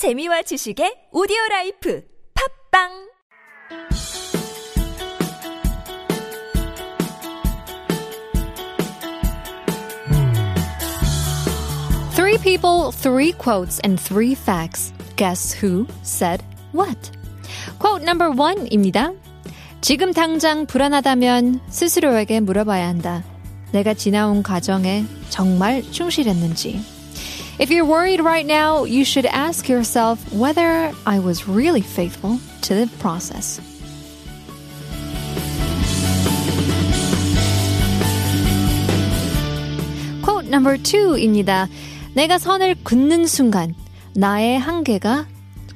재미와 지식의 오디오 라이프 팝빵 Three people, three quotes, and three facts. Guess who said what? Quote number one입니다. 지금 당장 불안하다면 스스로에게 물어봐야 한다. 내가 지나온 과정에 정말 충실했는지. If you're worried right now, you should ask yourself whether I was really faithful to the process. Quote number two입니다. 내가 선을 긋는 순간 나의 한계가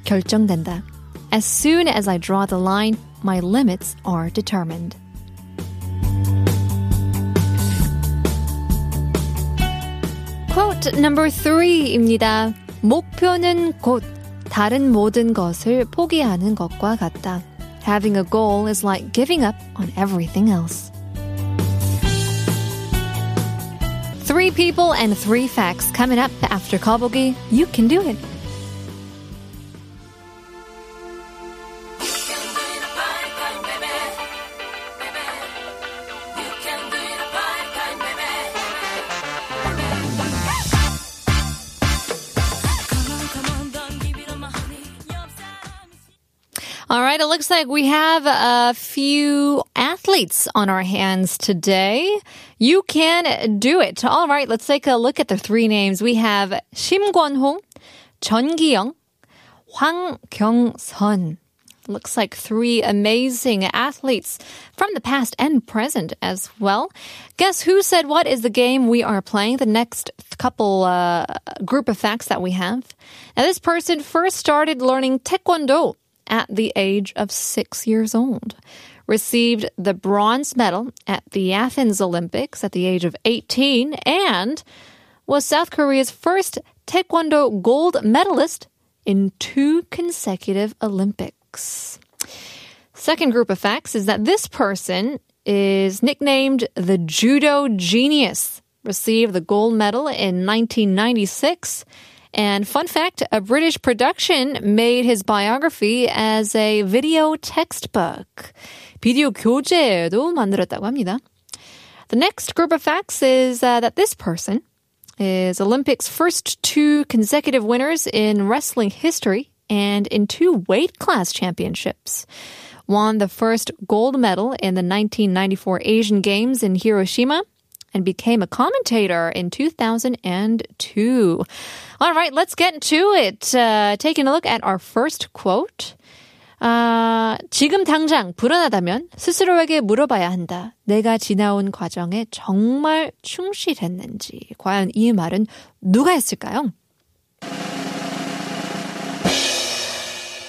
결정된다. As soon as I draw the line, my limits are determined. Quote number three입니다. 목표는 곧 다른 모든 것을 포기하는 것과 같다. Having a goal is like giving up on everything else. Three people and three facts coming up after Kobogi. You can do it. All right, it looks like we have a few athletes on our hands today. You can do it. All right, let's take a look at the three names. We have Shim Kwon-hong, Chun Ki-young, Hwang Kyung-sun. Looks like three amazing athletes from the past and present as well. Guess who said what is the game we are playing? The next couple uh, group of facts that we have. Now, this person first started learning Taekwondo at the age of six years old. Received the bronze medal at the Athens Olympics at the age of 18 and was South Korea's first taekwondo gold medalist in two consecutive Olympics. Second group of facts is that this person is nicknamed the Judo Genius, received the gold medal in 1996 and fun fact, a British production made his biography as a video textbook. 비디오 교재도 만들었다고 합니다. The next group of facts is uh, that this person is Olympics' first two consecutive winners in wrestling history and in two weight class championships. Won the first gold medal in the 1994 Asian Games in Hiroshima and became a commentator in 2002. All right, let's get to it. Uh, taking a look at our first quote. 아, 지금 당장 불안하다면 스스로에게 물어봐야 한다. 내가 지나온 과정에 정말 충실했는지. 과연 이 말은 누가 했을까요?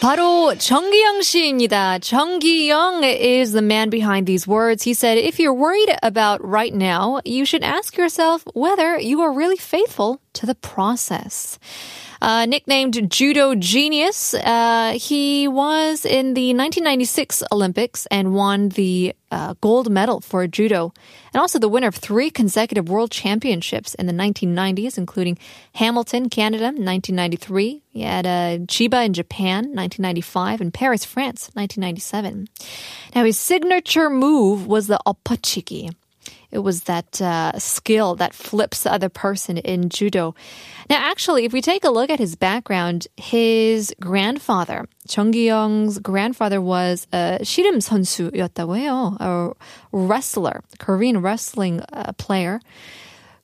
바로 전기영 씨입니다. 전기영 is the man behind these words. He said, if you're worried about right now, you should ask yourself whether you are really faithful to the process. Uh, nicknamed Judo Genius, uh, he was in the 1996 Olympics and won the uh, gold medal for judo, and also the winner of three consecutive world championships in the 1990s, including Hamilton, Canada, 1993. He had uh, Chiba in Japan, 1995, and Paris, France, 1997. Now, his signature move was the opachiki. It was that uh, skill that flips the other person in judo. Now, actually, if we take a look at his background, his grandfather, Chung Gi-young's grandfather was a ssireum 선수였다고 해요, a wrestler, Korean wrestling uh, player,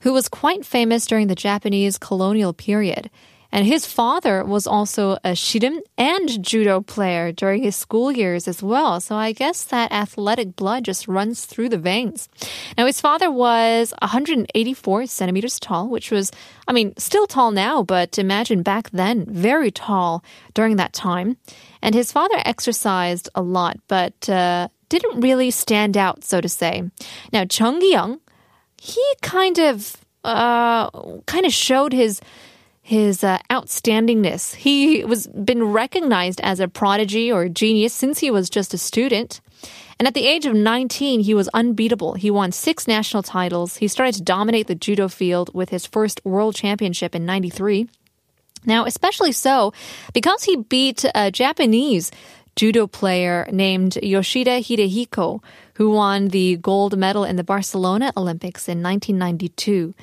who was quite famous during the Japanese colonial period. And his father was also a ssireum and judo player during his school years as well. So I guess that athletic blood just runs through the veins. Now, his father was 184 centimeters tall, which was, I mean, still tall now, but imagine back then, very tall during that time. And his father exercised a lot, but uh, didn't really stand out, so to say. Now, Chung Gi-young, he kind of, uh, kind of showed his his uh, outstandingness. He was been recognized as a prodigy or genius since he was just a student. And at the age of 19, he was unbeatable. He won six national titles. He started to dominate the judo field with his first world championship in 93. Now, especially so because he beat a Japanese judo player named Yoshida Hidehiko, who won the gold medal in the Barcelona Olympics in 1992.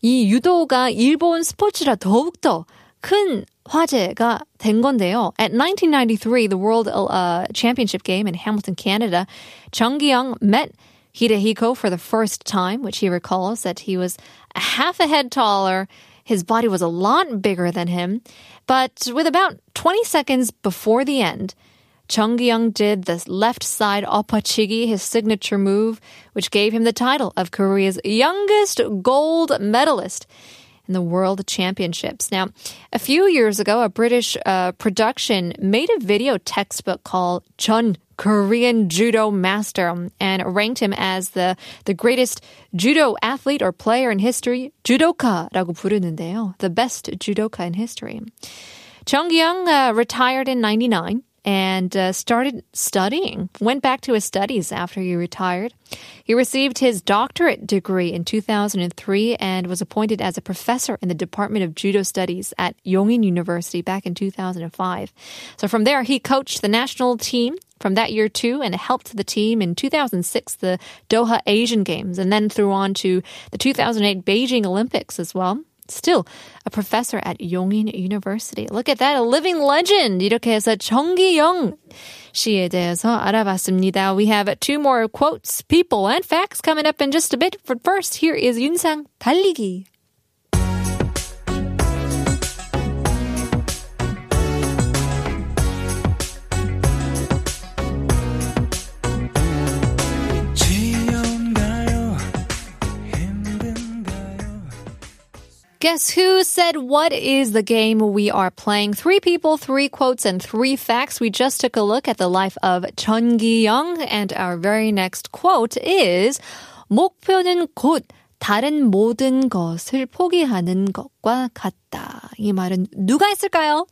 이 유도가 일본 스포츠라 더욱더 큰 화제가 된 건데요. At 1993, the World uh, Championship game in Hamilton, Canada, Chung Gi-young met Hidehiko for the first time, which he recalls that he was a half a head taller. His body was a lot bigger than him. But with about 20 seconds before the end, Chung Gi-young did the left side opachigi, his signature move, which gave him the title of Korea's youngest gold medalist in the World Championships. Now, a few years ago, a British uh, production made a video textbook called Chun Korean judo master and ranked him as the, the greatest judo athlete or player in history, judoka라고 부르는데요. The best judoka in history. Chung Gi-young uh, retired in 99 and uh, started studying, went back to his studies after he retired. He received his doctorate degree in 2003 and was appointed as a professor in the Department of Judo Studies at Yongin University back in 2005. So from there, he coached the national team from that year too and helped the team in 2006 the Doha Asian Games and then through on to the 2008 Beijing Olympics as well still a professor at Yongin University. Look at that, a living legend. 이렇게 해서 전기영 씨에 대해서 알아봤습니다. We have two more quotes, people, and facts coming up in just a bit. But first, here is Yun Sang 달리기. Guess who said what is the game we are playing? Three people, three quotes, and three facts. We just took a look at the life of Chun Gi-young, and our very next quote is 목표는 곧 다른 모든 것을 포기하는 것과 같다. 이 말은 누가 했을까요?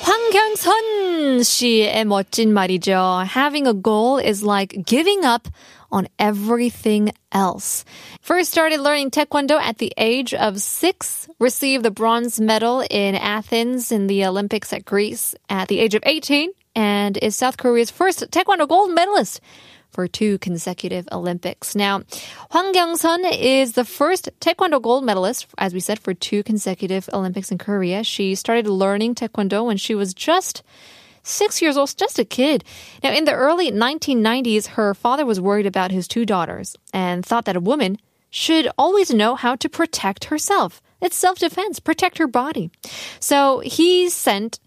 황경선 씨의 멋진 말이죠. Having a goal is like giving up on everything else. First started learning Taekwondo at the age of six, received the bronze medal in Athens in the Olympics at Greece at the age of 18, and is South Korea's first Taekwondo gold medalist for two consecutive Olympics. Now, Hwang Kyung-sun is the first Taekwondo gold medalist, as we said, for two consecutive Olympics in Korea. She started learning Taekwondo when she was just six years old, just a kid. Now, in the early 1990s, her father was worried about his two daughters and thought that a woman should always know how to protect herself. It's self defense, protect her body. So he sent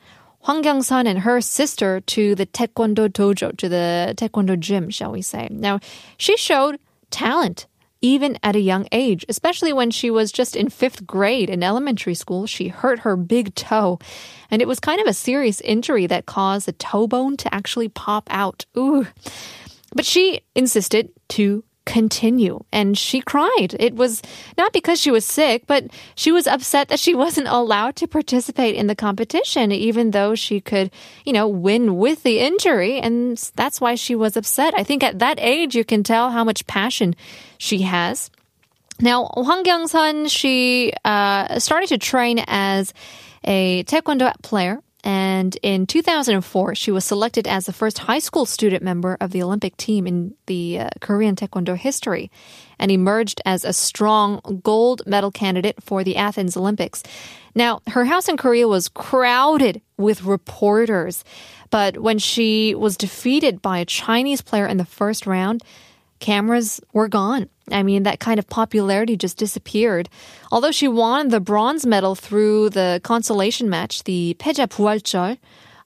Hwang Kyung-sun and her sister to the Taekwondo dojo, to the Taekwondo gym, shall we say. Now, she showed talent even at a young age, especially when she was just in fifth grade in elementary school. She hurt her big toe, and it was kind of a serious injury that caused the toe bone to actually pop out. Ooh. But she insisted to continue. And she cried. It was not because she was sick, but she was upset that she wasn't allowed to participate in the competition, even though she could, you know, win with the injury. And that's why she was upset. I think at that age, you can tell how much passion she has. Now, Hwang Kyung-sun, she uh, started to train as a taekwondo player and in 2004, she was selected as the first high school student member of the Olympic team in the uh, Korean Taekwondo history and emerged as a strong gold medal candidate for the Athens Olympics. Now, her house in Korea was crowded with reporters, but when she was defeated by a Chinese player in the first round, cameras were gone. I mean, that kind of popularity just disappeared. Although she won the bronze medal through the consolation match, the 패자 부활절,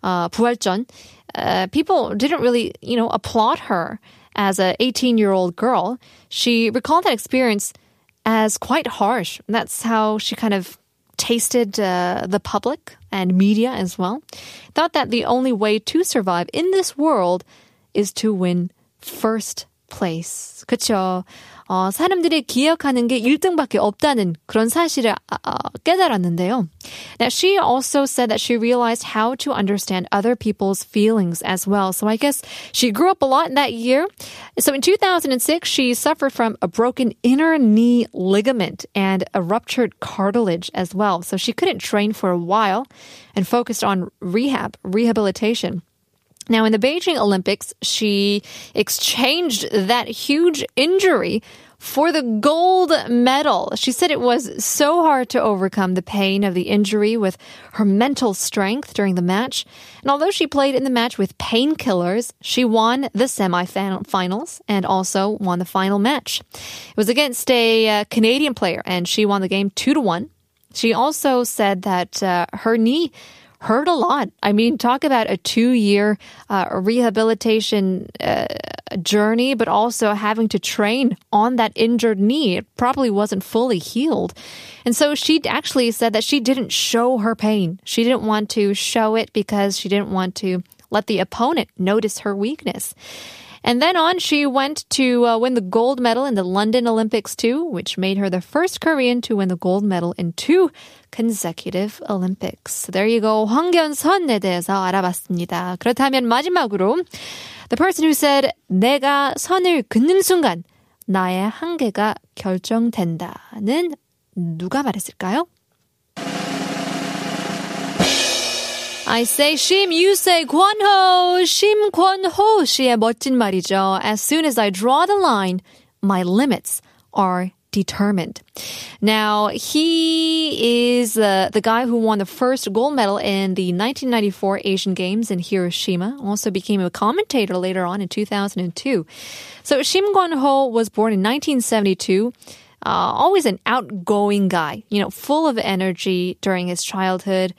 uh, 부활전, uh, people didn't really, you know, applaud her as a 18 year old girl. She recalled that experience as quite harsh. That's how she kind of tasted uh, the public and media as well. Thought that the only way to survive in this world is to win first place. 그쵸. 어, 사람들이 기억하는 게 1등밖에 없다는 그런 사실을 어, 깨달았는데요. Now she also said that she realized how to understand other people's feelings as well. So I guess she grew up a lot in that year. So in 2006, she suffered from a broken inner knee ligament and a ruptured cartilage as well. So she couldn't train for a while and focused on rehab, rehabilitation. Now, in the Beijing Olympics, she exchanged that huge injury for the gold medal. She said it was so hard to overcome the pain of the injury with her mental strength during the match. And although she played in the match with painkillers, she won the semifinals and also won the final match. It was against a uh, Canadian player and she won the game 2 to 1. She also said that uh, her knee hurt a lot. I mean, talk about a two year uh, rehabilitation uh, journey, but also having to train on that injured knee. It probably wasn't fully healed. And so she actually said that she didn't show her pain. She didn't want to show it because she didn't want to let the opponent notice her weakness. And then on, she went to uh, win the gold medal in the London Olympics too, which made her the first Korean to win the gold medal in two consecutive Olympics. There you go. 황견선에 대해서 알아봤습니다. 그렇다면 마지막으로 the person who said 내가 선을 긋는 순간 나의 한계가 결정된다는 누가 말했을까요? I say Shim, you say Kwonho. Shim Kwonho 씨의 멋진 말이죠. As soon as I draw the line, my limits are determined. Now, he is uh, the guy who won the first gold medal in the 1994 Asian Games in Hiroshima. Also became a commentator later on in 2002. So Shim Kwon-ho was born in 1972. Uh, always an outgoing guy, you know, full of energy during his childhood.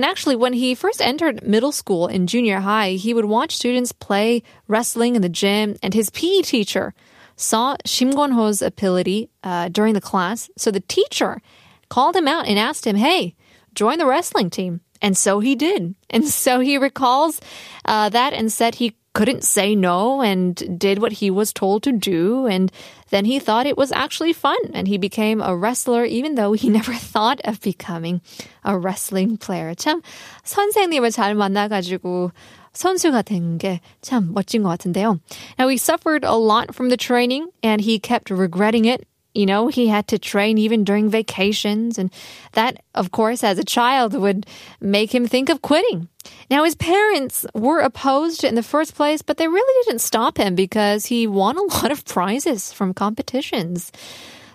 And actually, when he first entered middle school in junior high, he would watch students play wrestling in the gym, and his PE teacher saw Shim Kwon-ho's ability uh, during the class. So the teacher called him out and asked him, "Hey, join the wrestling team." And so he did. And so he recalls uh, that and said he couldn't say no and did what he was told to do. And then he thought it was actually fun and he became a wrestler even though he never thought of becoming a wrestling player. 참 선생님을 잘 만나가지고 선수가 된 게 참 멋진 것 같은데요. Now he suffered a lot from the training and he kept regretting it you know, he had to train even during vacations. And that, of course, as a child would make him think of quitting. Now, his parents were opposed in the first place, but they really didn't stop him because he won a lot of prizes from competitions.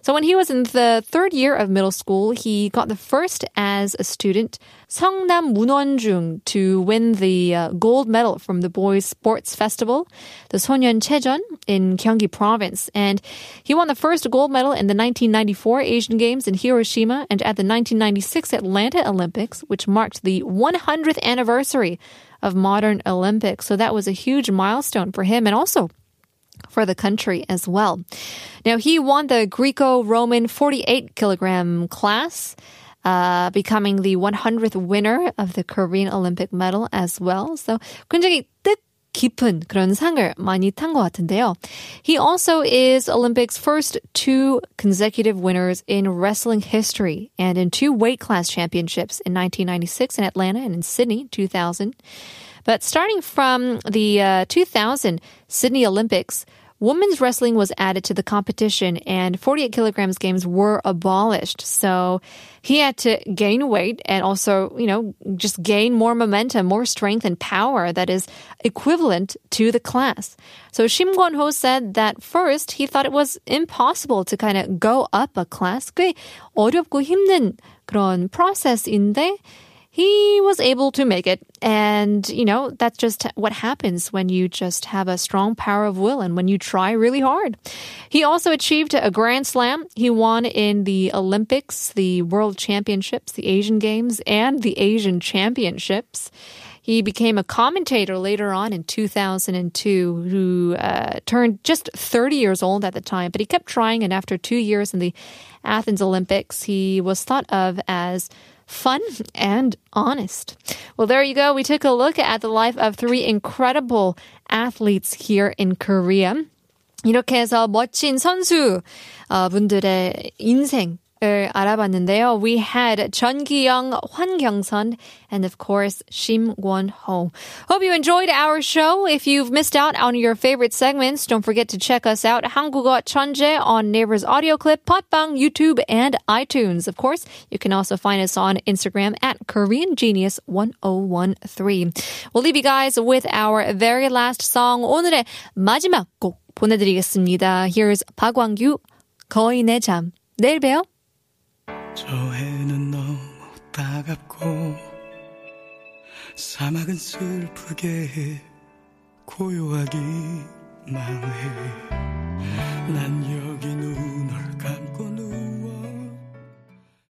So when he was in the third year of middle school, he got the first as a student, Seongnam Munwonjung, to win the uh, gold medal from the boys' sports festival, the Sonyeon in Gyeonggi province. And he won the first gold medal in the 1994 Asian Games in Hiroshima and at the 1996 Atlanta Olympics, which marked the 100th anniversary of modern Olympics. So that was a huge milestone for him and also for the country as well. Now, he won the Greco Roman 48 kilogram class. Uh, becoming the 100th winner of the Korean Olympic medal as well. So 굉장히 뜻 깊은 그런 상을 많이 탄 것 같은데요. He also is Olympics' first two consecutive winners in wrestling history and in two weight class championships in 1996 in Atlanta and in Sydney 2000. But starting from the uh, 2000 Sydney Olympics, women's wrestling was added to the competition and 48 kilograms games were abolished. So he had to gain weight and also, you know, just gain more momentum, more strength and power that is equivalent to the class. So Shim Kwon-ho said that first he thought it was impossible to kind of go up a class. 꽤 어렵고 힘든 그런 process인데 he was able to make it. And, you know, that's just what happens when you just have a strong power of will and when you try really hard. He also achieved a Grand Slam. He won in the Olympics, the World Championships, the Asian Games, and the Asian Championships. He became a commentator later on in 2002, who uh, turned just 30 years old at the time, but he kept trying. And after two years in the Athens Olympics, he was thought of as fun and honest. Well, there you go. We took a look at the life of three incredible athletes here in Korea. 이렇게 해서 멋진 선수 어, 분들의 인생 를 알아봤는데요. We had 전기영, 황경선, and of course, 심권호. Hope you enjoyed our show. If you've missed out on your favorite segments, don't forget to check us out, 한국어 천재, on Neighbors Audio Clip, Potbang, YouTube, and iTunes. Of course, you can also find us on Instagram at Korean Genius 1013. We'll leave you guys with our very last song, 오늘의 마지막 곡 보내드리겠습니다. Here's 박광규, 거인의 잠. 내일 봬요. 저 해는 너무 따갑고 사막은 슬프게 해 고요하기만 해난 여기 눈을